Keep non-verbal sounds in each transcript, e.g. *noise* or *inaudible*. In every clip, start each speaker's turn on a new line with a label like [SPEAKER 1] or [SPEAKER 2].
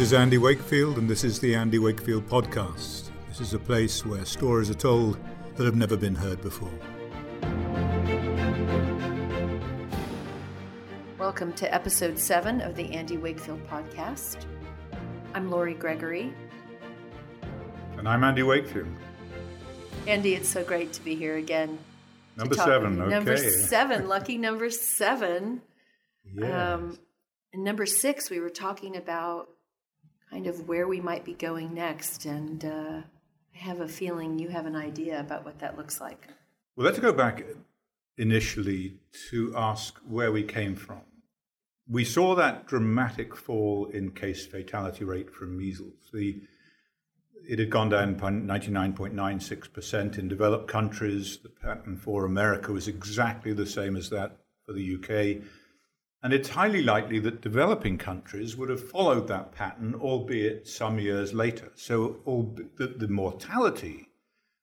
[SPEAKER 1] This is Andy Wakefield, and this is the Andy Wakefield Podcast. This is a place where stories are told that have never been heard before.
[SPEAKER 2] Welcome to episode seven of the Andy Wakefield Podcast. I'm Laurie Gregory.
[SPEAKER 1] And I'm Andy Wakefield.
[SPEAKER 2] Andy, it's so great to be here again.
[SPEAKER 1] Number seven,
[SPEAKER 2] with you. Number seven, lucky number seven. *laughs*
[SPEAKER 1] Yes.
[SPEAKER 2] Um, and number six, we were talking about kind of where we might be going next. And uh, I have a feeling you have an idea about what that looks like.
[SPEAKER 1] well, let's go back initially to ask where we came from. We saw that dramatic fall in case fatality rate from measles. The, it had gone down by 99.96% in developed countries. The pattern for America was exactly the same as that for the UK. And it's highly likely that developing countries would have followed that pattern, albeit some years later. So the, the mortality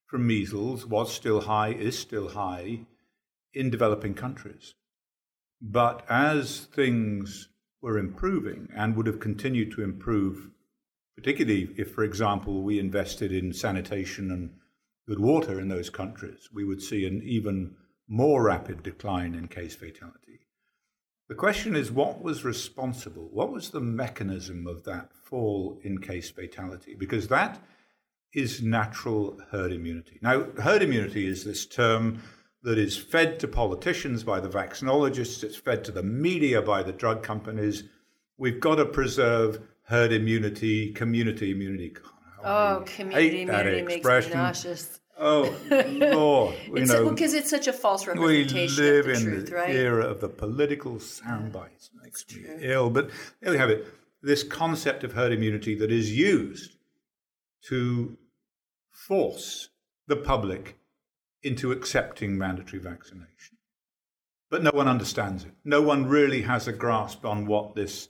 [SPEAKER 1] from measles was still high, is still high in developing countries. But as things were improving and would have continued to improve, particularly if, for example, we invested in sanitation and good water in those countries, we would see an even more rapid decline in case fatality. The question is what was responsible? What was the mechanism of that fall in case fatality? Because that is natural herd immunity. Now, herd immunity is this term that is fed to politicians by the vaccinologists, it's fed to the media by the drug companies. We've got to preserve herd immunity, community immunity.
[SPEAKER 2] Oh, community immunity makes me nauseous.
[SPEAKER 1] Oh, Lord. *laughs* you
[SPEAKER 2] It's
[SPEAKER 1] know,
[SPEAKER 2] because it's such a false
[SPEAKER 1] we
[SPEAKER 2] representation
[SPEAKER 1] live
[SPEAKER 2] of the
[SPEAKER 1] in
[SPEAKER 2] truth,
[SPEAKER 1] the
[SPEAKER 2] right?
[SPEAKER 1] era of the political soundbites. Makes me ill. But there we have it. This concept of herd immunity that is used to force the public into accepting mandatory vaccination. But no one understands it. No one really has a grasp on what this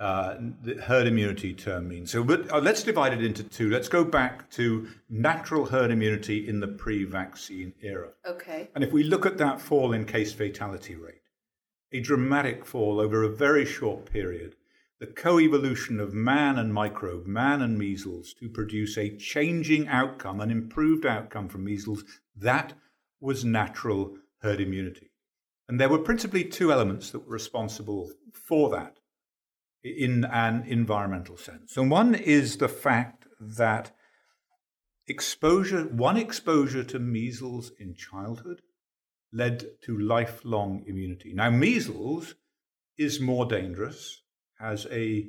[SPEAKER 1] uh, the herd immunity term means. So, but uh, let's divide it into two. Let's go back to natural herd immunity in the pre-vaccine era.
[SPEAKER 2] Okay.
[SPEAKER 1] And if we look at that fall in case fatality rate, a dramatic fall over a very short period, the co-evolution of man and microbe, man and measles, to produce a changing outcome, an improved outcome from measles, that was natural herd immunity. And there were principally two elements that were responsible for that in an environmental sense. And one is the fact that exposure, one exposure to measles in childhood led to lifelong immunity. Now, measles is more dangerous, has a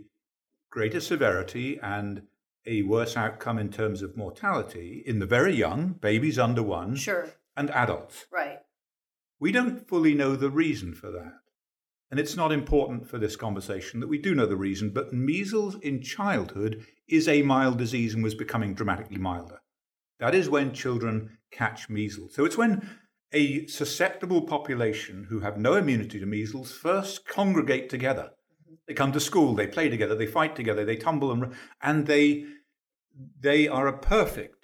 [SPEAKER 1] greater severity and a worse outcome in terms of mortality in the very young, babies under one,
[SPEAKER 2] Sure.
[SPEAKER 1] and adults.
[SPEAKER 2] Right.
[SPEAKER 1] We don't fully know the reason for that. And it's not important for this conversation that we do know the reason, but measles in childhood is a mild disease and was becoming dramatically milder. That is when children catch measles. So it's when a susceptible population who have no immunity to measles first congregate together. Mm-hmm. They come to school, they play together, they fight together, they tumble and and they they are a perfect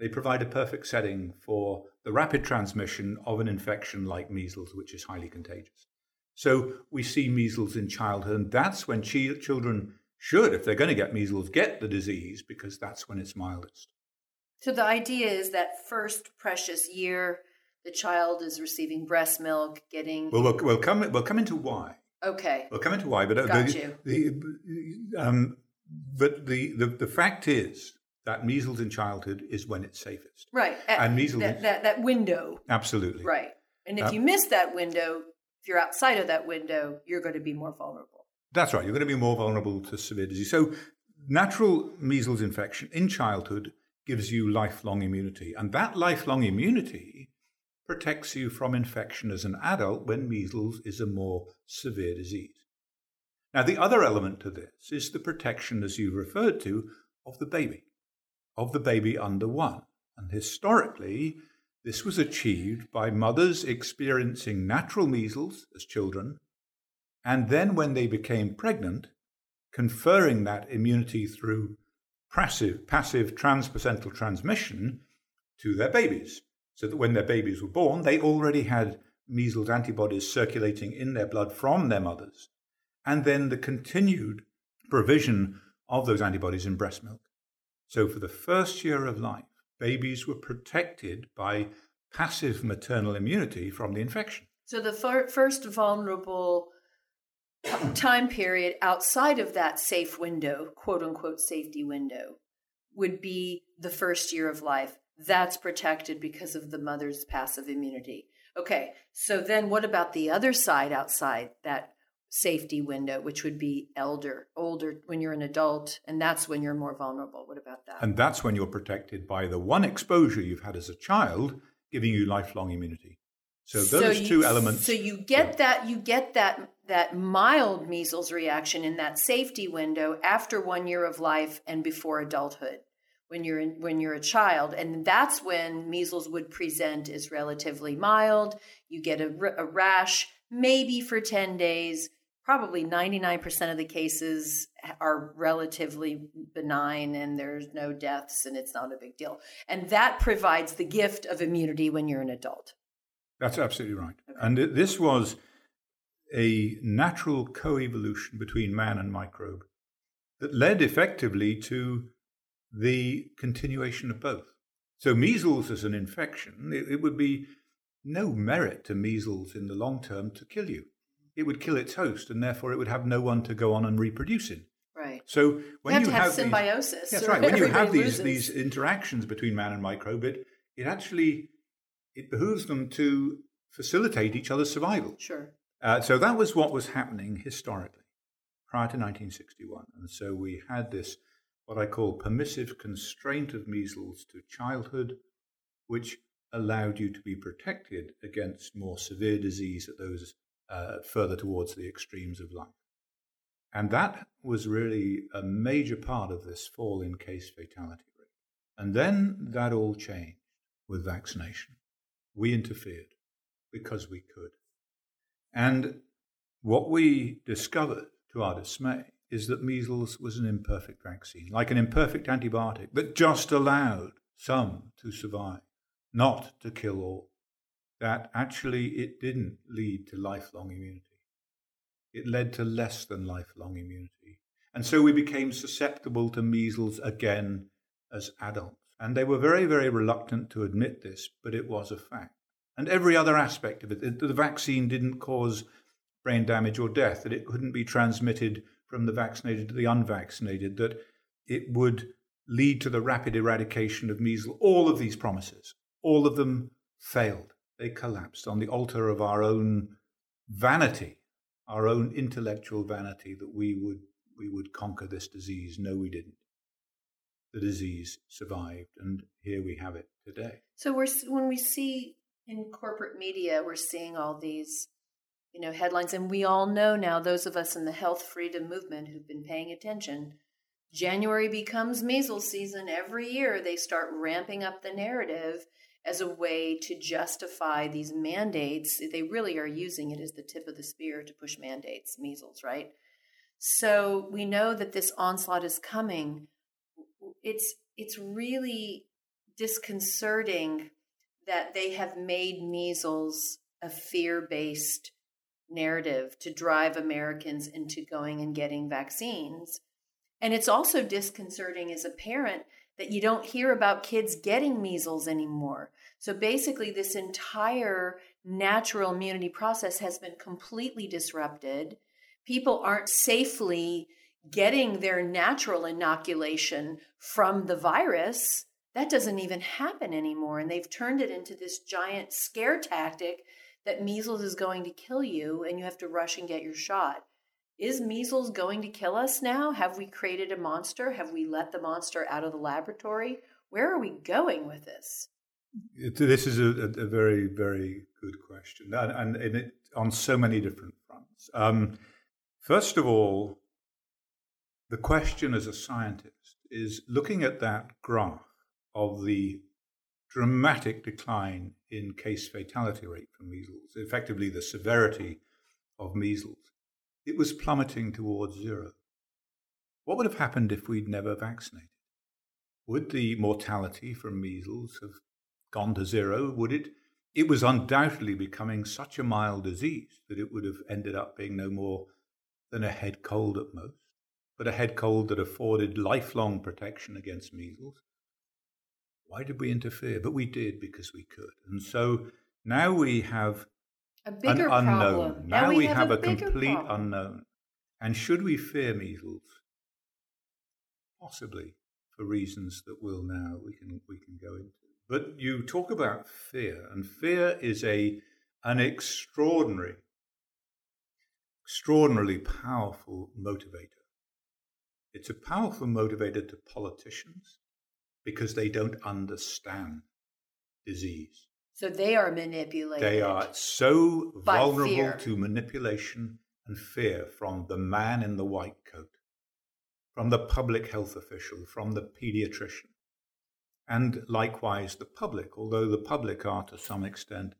[SPEAKER 1] they provide a perfect setting for the rapid transmission of an infection like measles, which is highly contagious. So we see measles in childhood, and that's when chi- children should, if they're going to get measles, get the disease because that's when it's mildest.
[SPEAKER 2] So the idea is that first precious year, the child is receiving breast milk, getting.
[SPEAKER 1] Well, we'll, we'll come we'll come into why.
[SPEAKER 2] okay.
[SPEAKER 1] We'll come into why, but uh,
[SPEAKER 2] Got
[SPEAKER 1] the,
[SPEAKER 2] you.
[SPEAKER 1] the um, but the, the the fact is that measles in childhood is when it's safest.
[SPEAKER 2] Right. At-
[SPEAKER 1] And measles
[SPEAKER 2] That, that, that window.
[SPEAKER 1] Absolutely.
[SPEAKER 2] Right. And if
[SPEAKER 1] Uh,
[SPEAKER 2] you miss that window, if you're outside of that window, you're going to be more vulnerable.
[SPEAKER 1] That's right. You're going to be more vulnerable to severe disease. So, natural measles infection in childhood gives you lifelong immunity. And that lifelong immunity protects you from infection as an adult when measles is a more severe disease. Now, the other element to this is the protection, as you've referred to, of the baby, of the baby under one. And historically, this was achieved by mothers experiencing natural measles as children and then when they became pregnant, conferring that immunity through passive, passive transplacental transmission to their babies. So that when their babies were born, they already had measles antibodies circulating in their blood from their mothers. And then the continued provision of those antibodies in breast milk. So, for the first year of life, babies were protected by passive maternal immunity from the infection.
[SPEAKER 2] So, the fir- first vulnerable time period outside of that safe window, quote unquote safety window, would be the first year of life. That's protected because of the mother's passive immunity. Okay, so then what about the other side outside that safety window, which would be elder, older when you're an adult, and that's when you're more vulnerable. What about that?
[SPEAKER 1] And that's when you're protected by the one exposure you've had as a child, giving you lifelong immunity. So those
[SPEAKER 2] so you,
[SPEAKER 1] two elements.
[SPEAKER 2] So you get yeah. that you get that that mild measles reaction in that safety window after one year of life and before adulthood when you're in, when you're a child and that's when measles would present as relatively mild you get a, a rash maybe for 10 days probably 99% of the cases are relatively benign and there's no deaths and it's not a big deal. And that provides the gift of immunity when you're an adult.
[SPEAKER 1] That's absolutely right. Okay. And this was a natural coevolution between man and microbe that led effectively to the continuation of both. So, measles as an infection, it, it would be no merit to measles in the long term to kill you it would kill its host, and therefore it would have no one to go on and reproduce in.
[SPEAKER 2] Right.
[SPEAKER 1] So when
[SPEAKER 2] you,
[SPEAKER 1] you
[SPEAKER 2] have,
[SPEAKER 1] have,
[SPEAKER 2] symbiosis,
[SPEAKER 1] these, that's right. When you have these
[SPEAKER 2] loses.
[SPEAKER 1] these interactions between man and microbe, it, it actually it behooves them to facilitate each other's survival.
[SPEAKER 2] Sure.
[SPEAKER 1] Uh, so that was what was happening historically prior to 1961, and so we had this what I call permissive constraint of measles to childhood, which allowed you to be protected against more severe disease at those uh, further towards the extremes of life. And that was really a major part of this fall in case fatality rate. And then that all changed with vaccination. We interfered because we could. And what we discovered, to our dismay, is that measles was an imperfect vaccine, like an imperfect antibiotic that just allowed some to survive, not to kill all that actually it didn't lead to lifelong immunity. It led to less than lifelong immunity. And so we became susceptible to measles again as adults. And they were very, very reluctant to admit this, but it was a fact. And every other aspect of it, the vaccine didn't cause brain damage or death, that it couldn't be transmitted from the vaccinated to the unvaccinated, that it would lead to the rapid eradication of measles. All of these promises, all of them failed they collapsed on the altar of our own vanity, our own intellectual vanity that we would, we would conquer this disease. No, we didn't. The disease survived, and here we have it today.
[SPEAKER 2] So we're, when we see in corporate media, we're seeing all these you know headlines and we all know now those of us in the health freedom movement who've been paying attention january becomes measles season every year they start ramping up the narrative as a way to justify these mandates. They really are using it as the tip of the spear to push mandates, measles, right? So we know that this onslaught is coming. It's it's really disconcerting that they have made measles a fear-based narrative to drive Americans into going and getting vaccines. And it's also disconcerting as a parent that you don't hear about kids getting measles anymore. So basically, this entire natural immunity process has been completely disrupted. People aren't safely getting their natural inoculation from the virus. That doesn't even happen anymore. And they've turned it into this giant scare tactic that measles is going to kill you and you have to rush and get your shot. Is measles going to kill us now? Have we created a monster? Have we let the monster out of the laboratory? Where are we going with this?
[SPEAKER 1] It, this is a, a, very, very good question, and, and it, on so many different fronts. Um, first of all, the question as a scientist is looking at that graph of the dramatic decline in case fatality rate for measles, effectively the severity of measles it was plummeting towards zero. What would have happened if we'd never vaccinated? Would the mortality from measles have gone to zero? Would it? It was undoubtedly becoming such a mild disease that it would have ended up being no more than a head cold at most. but a head cold that afforded lifelong protection against measles. Why did we interfere? But we did because we could. And so now we have
[SPEAKER 2] a bigger
[SPEAKER 1] an unknown.
[SPEAKER 2] problem.
[SPEAKER 1] Now,
[SPEAKER 2] we,
[SPEAKER 1] we
[SPEAKER 2] have,
[SPEAKER 1] have,
[SPEAKER 2] a,
[SPEAKER 1] a, complete
[SPEAKER 2] problem.
[SPEAKER 1] unknown. And should we fear measles? Possibly, for reasons that we'll now we can we can go into. But you talk about fear, and fear is a an extraordinary, extraordinarily powerful motivator. It's a powerful motivator to politicians because they don't understand disease.
[SPEAKER 2] So they are manipulated.
[SPEAKER 1] They are so vulnerable
[SPEAKER 2] fear.
[SPEAKER 1] to manipulation and fear from the man in the white coat, from the public health official, from the pediatrician, and likewise the public, although the public are to some extent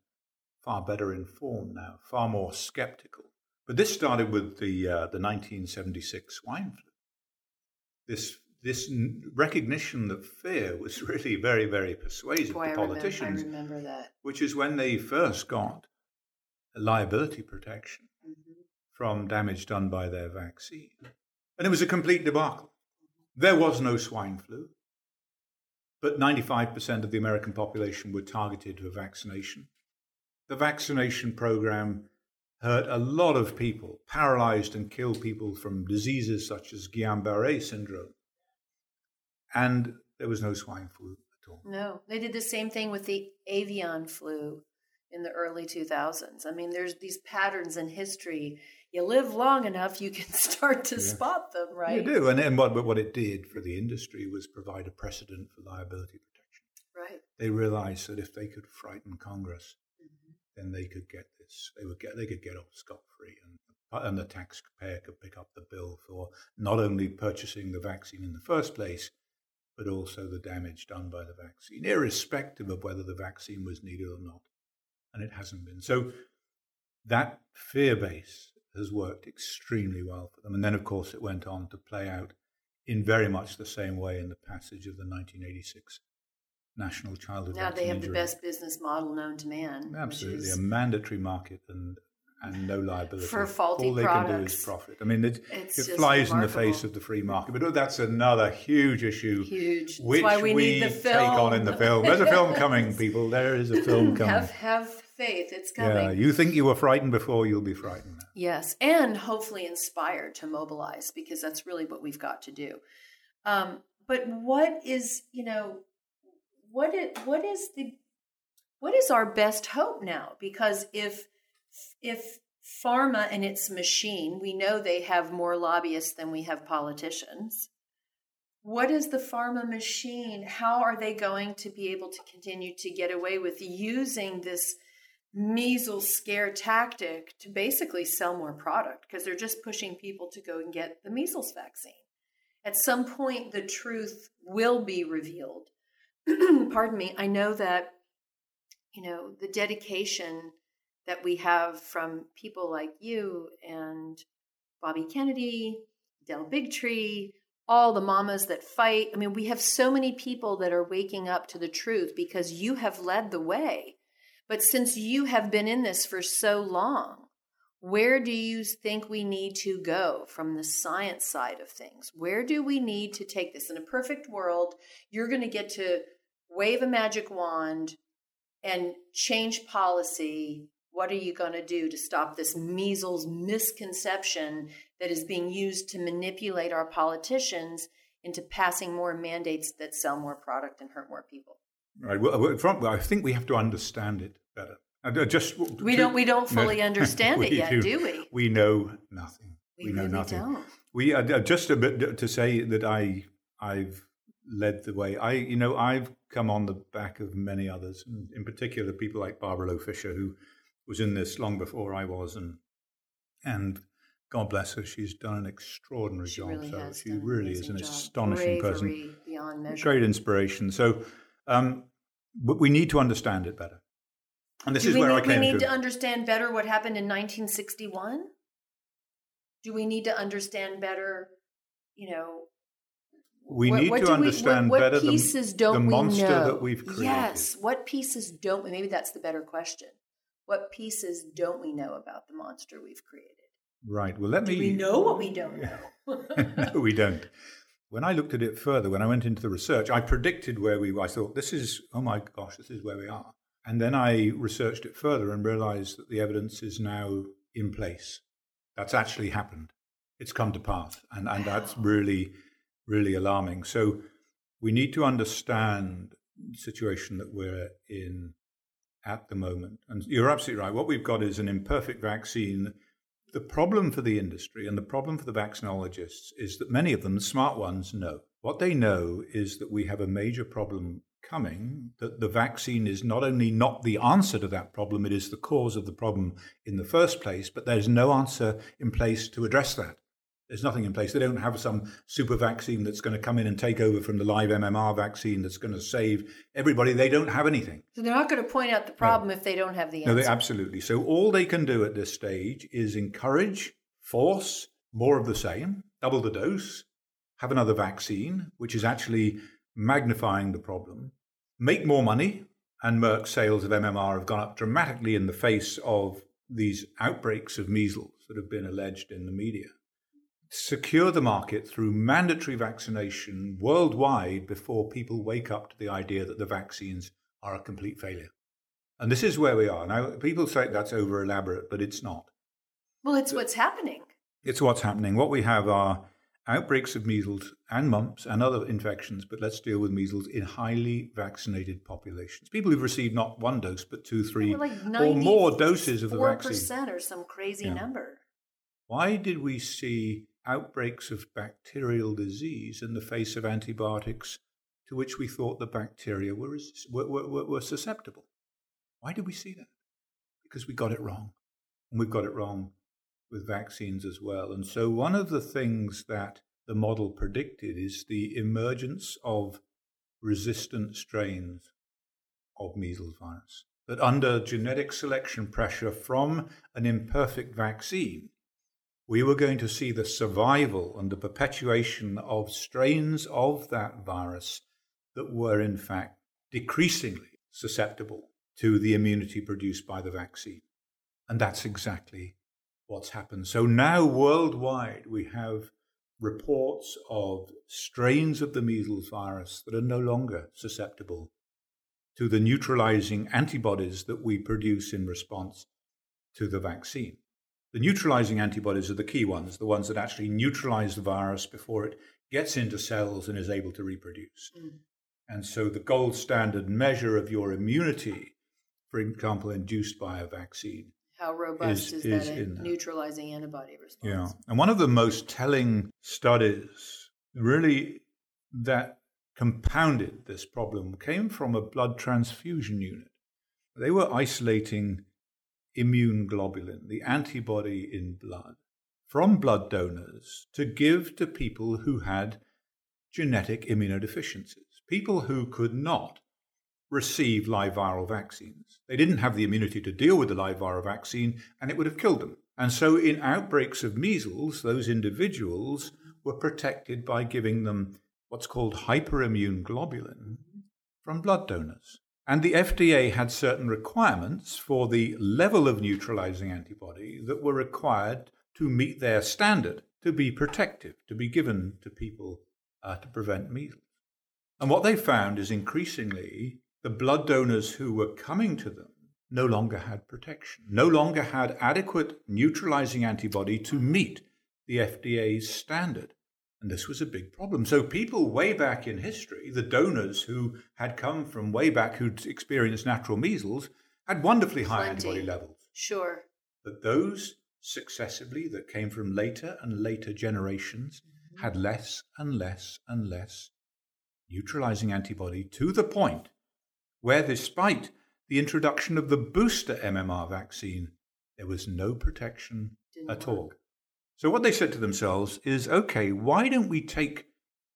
[SPEAKER 1] far better informed now, far more skeptical. But this started with the, uh, the 1976 swine flu. This, this n- recognition that fear was *laughs* really very, very persuasive
[SPEAKER 2] Boy, I
[SPEAKER 1] to
[SPEAKER 2] remember, I
[SPEAKER 1] politicians
[SPEAKER 2] remember that.
[SPEAKER 1] which is when they first got liability protection
[SPEAKER 2] Mhm.
[SPEAKER 1] from damage done by their vaccine. And it was a complete debacle. There was no swine flu, but 95% of the American population were targeted for vaccination. The vaccination program hurt a lot of people, paralyzed and killed people from diseases such as Guillain Barre syndrome. And there was no swine flu at all.
[SPEAKER 2] No, they did the same thing with the avian flu in the early 2000s. I mean, there's these patterns in history. You live long enough, you can *laughs* start to
[SPEAKER 1] Yeah.
[SPEAKER 2] spot them, right?
[SPEAKER 1] You do. And, and what, but what it did for the industry was provide a precedent for liability protection.
[SPEAKER 2] Right.
[SPEAKER 1] They realized that if they could frighten Congress,
[SPEAKER 2] Mhm.
[SPEAKER 1] then they could get this. They would get. They could get off scot free, and and the taxpayer could pick up the bill for not only purchasing the vaccine in the first place, but also the damage done by the vaccine, irrespective of whether the vaccine was needed or not. And it hasn't been. So that fear base has worked extremely well for them. And then, of course, it went on to play out in very much the same way in the passage of the 1986 National Childhood
[SPEAKER 2] Now they have the best business model known to man.
[SPEAKER 1] Absolutely,
[SPEAKER 2] is-
[SPEAKER 1] a mandatory market and and no liability
[SPEAKER 2] For faulty
[SPEAKER 1] All they can do is profit. I mean, it,
[SPEAKER 2] It's
[SPEAKER 1] it flies in the face of the free market, but oh, that's another huge issue,
[SPEAKER 2] Huge. That's
[SPEAKER 1] which
[SPEAKER 2] why we, need the
[SPEAKER 1] take on in the film. There's a film *laughs* coming, people. There is a film coming.
[SPEAKER 2] have have faith. It's coming.
[SPEAKER 1] yeah, you think you were frightened before, you'll be frightened.
[SPEAKER 2] Yes, and hopefully inspired to mobilize because that's really what we've got to do. Um, but what is you know what is, what is the what is our best hope now? Because if if pharma and its machine, we know they have more lobbyists than we have politicians. What is the pharma machine? How are they going to be able to continue to get away with using this measles scare tactic to basically sell more product because they're just pushing people to go and get the measles vaccine. At some point, the truth will be revealed. *clears throat* Pardon me. I know that, you know, the dedication that we have from people like you and Bobby Kennedy, Del Bigtree, all the mamas that fight. I mean, we have so many people that are waking up to the truth because you have led the way. But since you have been in this for so long, where do you think we need to go from the science side of things? Where do we need to take this? In a perfect world, you're going to get to wave a magic wand and change policy. What are you going to do to stop this measles misconception that is being used to manipulate our politicians into passing more mandates that sell more product and hurt more people?
[SPEAKER 1] Right. Well, from, I think we have to understand it better. Uh, just
[SPEAKER 2] We don't we don't fully *laughs* understand it yet, do, we?
[SPEAKER 1] We know nothing.
[SPEAKER 2] We,
[SPEAKER 1] know
[SPEAKER 2] really
[SPEAKER 1] nothing.
[SPEAKER 2] don't.
[SPEAKER 1] We uh, just a bit to say that I I've led the way. I you know I've come on the back of many others, in particular people like Barbara Loe Fisher, who was in this long before I was, and and God bless her, she's done an extraordinary
[SPEAKER 2] She
[SPEAKER 1] job.
[SPEAKER 2] really
[SPEAKER 1] so she
[SPEAKER 2] an
[SPEAKER 1] really is an
[SPEAKER 2] job.
[SPEAKER 1] astonishing person,
[SPEAKER 2] Bravery measure.
[SPEAKER 1] great inspiration. So um, but we need to understand it better, and this
[SPEAKER 2] Do
[SPEAKER 1] is where
[SPEAKER 2] need,
[SPEAKER 1] I came
[SPEAKER 2] we need
[SPEAKER 1] to.
[SPEAKER 2] to understand better what happened in 1961? Do we need to understand better, you know,
[SPEAKER 1] we
[SPEAKER 2] what-
[SPEAKER 1] need
[SPEAKER 2] what
[SPEAKER 1] to
[SPEAKER 2] do we-
[SPEAKER 1] understand
[SPEAKER 2] what, what
[SPEAKER 1] better the,
[SPEAKER 2] pieces don't
[SPEAKER 1] the
[SPEAKER 2] we know?
[SPEAKER 1] that we've created.
[SPEAKER 2] Yes, what pieces don't we? Maybe that's the better question. What pieces don't we know about the monster we've created?
[SPEAKER 1] Right. Well, let
[SPEAKER 2] Do
[SPEAKER 1] me.
[SPEAKER 2] we know what we don't know? *laughs* *laughs*
[SPEAKER 1] no, we don't. When I looked at it further, when I went into the research, I predicted where we were. I thought, this is, oh my gosh, this is where we are. And then I researched it further and realized that the evidence is now in place. That's actually happened. It's come to pass. And, and that's really, really alarming. So we need to understand the situation that we're in at the moment. And you're absolutely right. What we've got is an imperfect vaccine. The problem for the industry and the problem for the vaccinologists is that many of them, the smart ones, know. What they know is that we have a major problem coming, that the vaccine is not only not the answer to that problem, it is the cause of the problem in the first place, but there's no answer in place to address that. There's nothing in place. They don't have some super vaccine that's going to come in and take over from the live MMR vaccine that's going to save everybody. They don't have anything.
[SPEAKER 2] So they're not going to point out the problem no. if they don't have the answer.
[SPEAKER 1] No, they absolutely. So all they can do at this stage is encourage, force more of the same, double the dose, have another vaccine, which is actually magnifying the problem, make more money. And Merck's sales of MMR have gone up dramatically in the face of these outbreaks of measles that have been alleged in the media secure the market through mandatory vaccination worldwide before people wake up to the idea that the vaccines are a complete failure. And this is where we are. Now, people say that's over elaborate, but it's not.
[SPEAKER 2] Well, it's what's happening.
[SPEAKER 1] It's what's happening. What we have are outbreaks of measles and mumps and other infections, but let's deal with measles in highly vaccinated populations. People who've received not one dose, but two, three,
[SPEAKER 2] like
[SPEAKER 1] or more doses of the vaccine.
[SPEAKER 2] 4% or some crazy yeah. number.
[SPEAKER 1] Why did we see outbreaks of bacterial disease in the face of antibiotics to which we thought the bacteria were, were, were, were susceptible. Why did we see that? Because we got it wrong. And we've got it wrong with vaccines as well. And so, one of the things that the model predicted is the emergence of resistant strains of measles virus. That under genetic selection pressure from an imperfect vaccine, we were going to see the survival and the perpetuation of strains of that virus that were, in fact, decreasingly susceptible to the immunity produced by the vaccine. And that's exactly what's happened. So now, worldwide, we have reports of strains of the measles virus that are no longer susceptible to the neutralizing antibodies that we produce in response to the vaccine. The neutralizing antibodies are the key ones, the ones that actually neutralize the virus before it gets into cells and is able to reproduce. Mm. And so the gold standard measure of your immunity, for example, induced by a vaccine.
[SPEAKER 2] How robust is, is, is that neutralizing antibody response?
[SPEAKER 1] Yeah. And one of the most telling studies, really, that compounded this problem came from a blood transfusion unit. They were isolating immune globulin, the antibody in blood, from blood donors to give to people who had genetic immunodeficiencies, people who could not receive live viral vaccines. They didn't have the immunity to deal with the live viral vaccine, and it would have killed them. And so, in outbreaks of measles, those individuals were protected by giving them what's called hyperimmune globulin from blood donors. And the FDA had certain requirements for the level of neutralizing antibody that were required to meet their standard to be protective, to be given to people uh, to prevent measles. And what they found is increasingly the blood donors who were coming to them no longer had protection, no longer had adequate neutralizing antibody to meet the FDA's standard. And this was a big problem. So, people way back in history, the donors who had come from way back who'd experienced natural measles, had wonderfully high Plenty. antibody levels.
[SPEAKER 2] Sure.
[SPEAKER 1] But those successively that came from later and later generations mm-hmm. had less and less and less neutralizing antibody to the point where, despite the introduction of the booster MMR vaccine, there was no protection Didn't at work. all. So what they said to themselves is, okay, why don't we take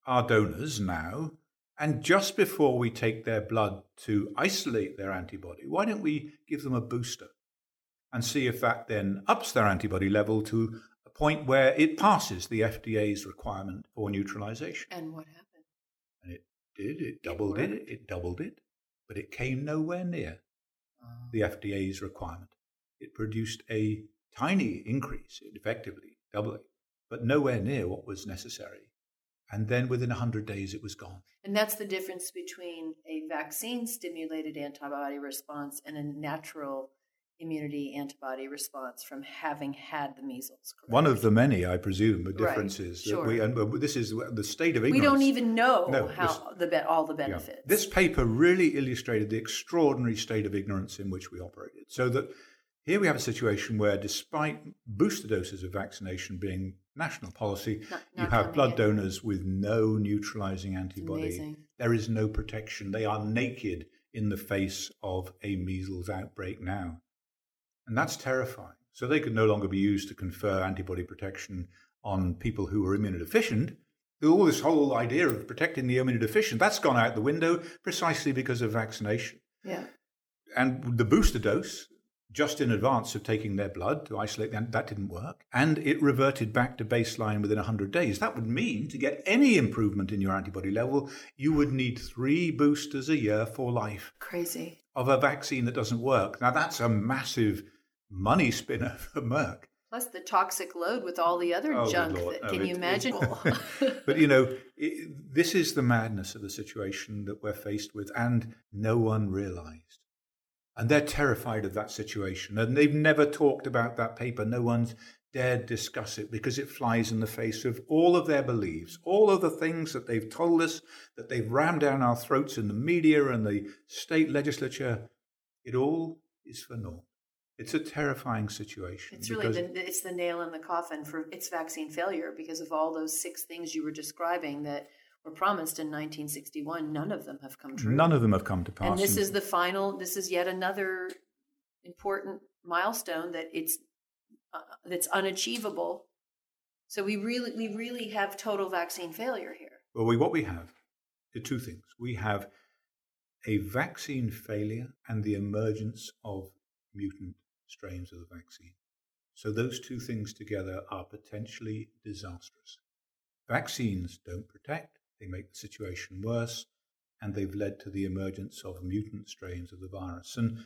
[SPEAKER 1] our donors now and just before we take their blood to isolate their antibody, why don't we give them a booster and see if that then ups their antibody level to a point where it passes the FDA's requirement for neutralization?
[SPEAKER 2] And what happened?
[SPEAKER 1] And it did. It doubled it. It, it doubled it. But it came nowhere near oh. the FDA's requirement. It produced a tiny increase, effectively doubling, but nowhere near what was necessary. And then within 100 days, it was gone.
[SPEAKER 2] And that's the difference between a vaccine stimulated antibody response and a natural immunity antibody response from having had the measles.
[SPEAKER 1] Correct? One of the many, I presume, the difference
[SPEAKER 2] right. sure.
[SPEAKER 1] that we, and this is the state of ignorance.
[SPEAKER 2] We don't even know no, how this, the all the benefits.
[SPEAKER 1] Yeah. This paper really illustrated the extraordinary state of ignorance in which we operated. So that here we have a situation where, despite booster doses of vaccination being national policy, not, not you have blood in. donors with no neutralizing antibody. There is no protection. They are naked in the face of a measles outbreak now. And that's terrifying. So they could no longer be used to confer antibody protection on people who are immunodeficient. All this whole idea of protecting the immunodeficient, that's gone out the window precisely because of vaccination.
[SPEAKER 2] Yeah.
[SPEAKER 1] And the booster dose, just in advance of taking their blood to isolate them, that didn't work. And it reverted back to baseline within 100 days. That would mean to get any improvement in your antibody level, you would need three boosters a year for life.
[SPEAKER 2] Crazy.
[SPEAKER 1] Of a vaccine that doesn't work. Now, that's a massive money spinner *laughs* for Merck.
[SPEAKER 2] Plus the toxic load with all the other oh, junk. That, oh, can it, you imagine? *laughs*
[SPEAKER 1] but you know, it, this is the madness of the situation that we're faced with, and no one realized. And they're terrified of that situation. And they've never talked about that paper. No one's dared discuss it because it flies in the face of all of their beliefs, all of the things that they've told us, that they've rammed down our throats in the media and the state legislature. It all is for naught. It's a terrifying situation.
[SPEAKER 2] It's really the, it's the nail in the coffin for its vaccine failure because of all those six things you were describing that were promised in 1961. None of them have come true.
[SPEAKER 1] None of them have come to pass.
[SPEAKER 2] And this is the final. This is yet another important milestone that it's uh, that's unachievable. So we really we really have total vaccine failure here.
[SPEAKER 1] Well, we, what we have are two things. We have a vaccine failure and the emergence of mutant strains of the vaccine. So those two things together are potentially disastrous. Vaccines don't protect, they make the situation worse, and they've led to the emergence of mutant strains of the virus. And,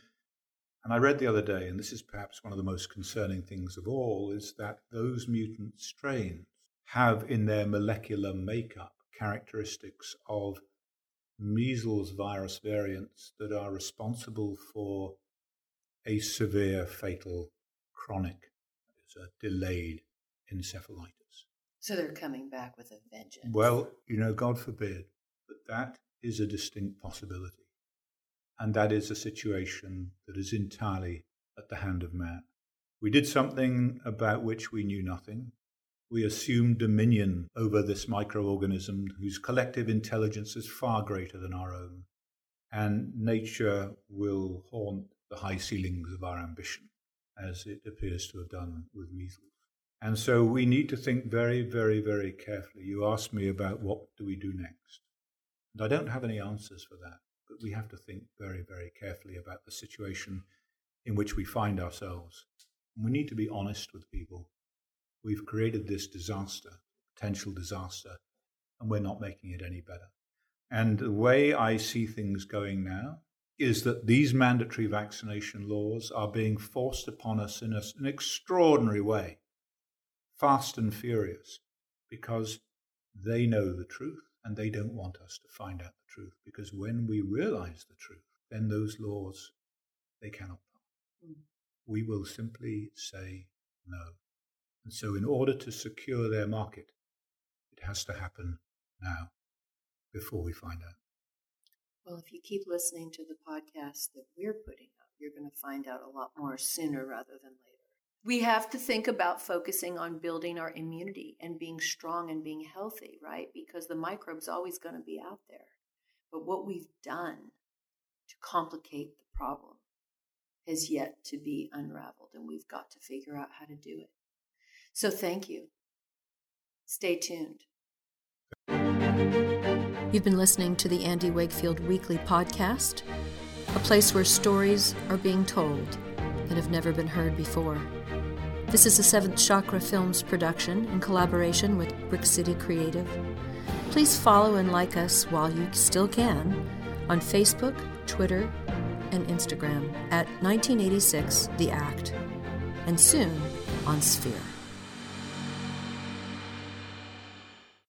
[SPEAKER 1] and I read the other day, and this is perhaps one of the most concerning things of all, is that those mutant strains have in their molecular makeup characteristics of measles virus variants that are responsible for a severe, fatal, chronic, it's a delayed encephalitis.
[SPEAKER 2] So they're coming back with a vengeance.
[SPEAKER 1] Well, you know, God forbid, but that is a distinct possibility. And that is a situation that is entirely at the hand of man. We did something about which we knew nothing. We assumed dominion over this microorganism whose collective intelligence is far greater than our own. And nature will haunt the high ceilings of our ambition, as it appears to have done with measles. And so we need to think very, very, very carefully. You asked me about what do we do next. And I don't have any answers for that, but we have to think very, very carefully about the situation in which we find ourselves. And we need to be honest with people. We've created this disaster, potential disaster, and we're not making it any better. And the way I see things going now is that these mandatory vaccination laws are being forced upon us in an extraordinary way, fast and furious, because they know the truth and they don't want us to find out the truth. Because when we realize the truth, then those laws, they cannot. Mm. We will simply say no. And so, in order to secure their market, it has to happen now before we find out.
[SPEAKER 2] Well, if you keep listening to the podcast that we're putting up, you're going to find out a lot more sooner rather than later. We have to think about focusing on building our immunity and being strong and being healthy, right? Because the microbe's always going to be out there. But what we've done to complicate the problem has yet to be unraveled, and we've got to figure out how to do it. So thank you. Stay tuned. You've been listening to the Andy Wakefield Weekly Podcast, a place where stories are being told that have never been heard before. This is a Seventh Chakra Films production in collaboration with Brick City Creative. Please follow and like us while you still can on Facebook, Twitter, and Instagram at 1986 The Act. And soon, on Sphere.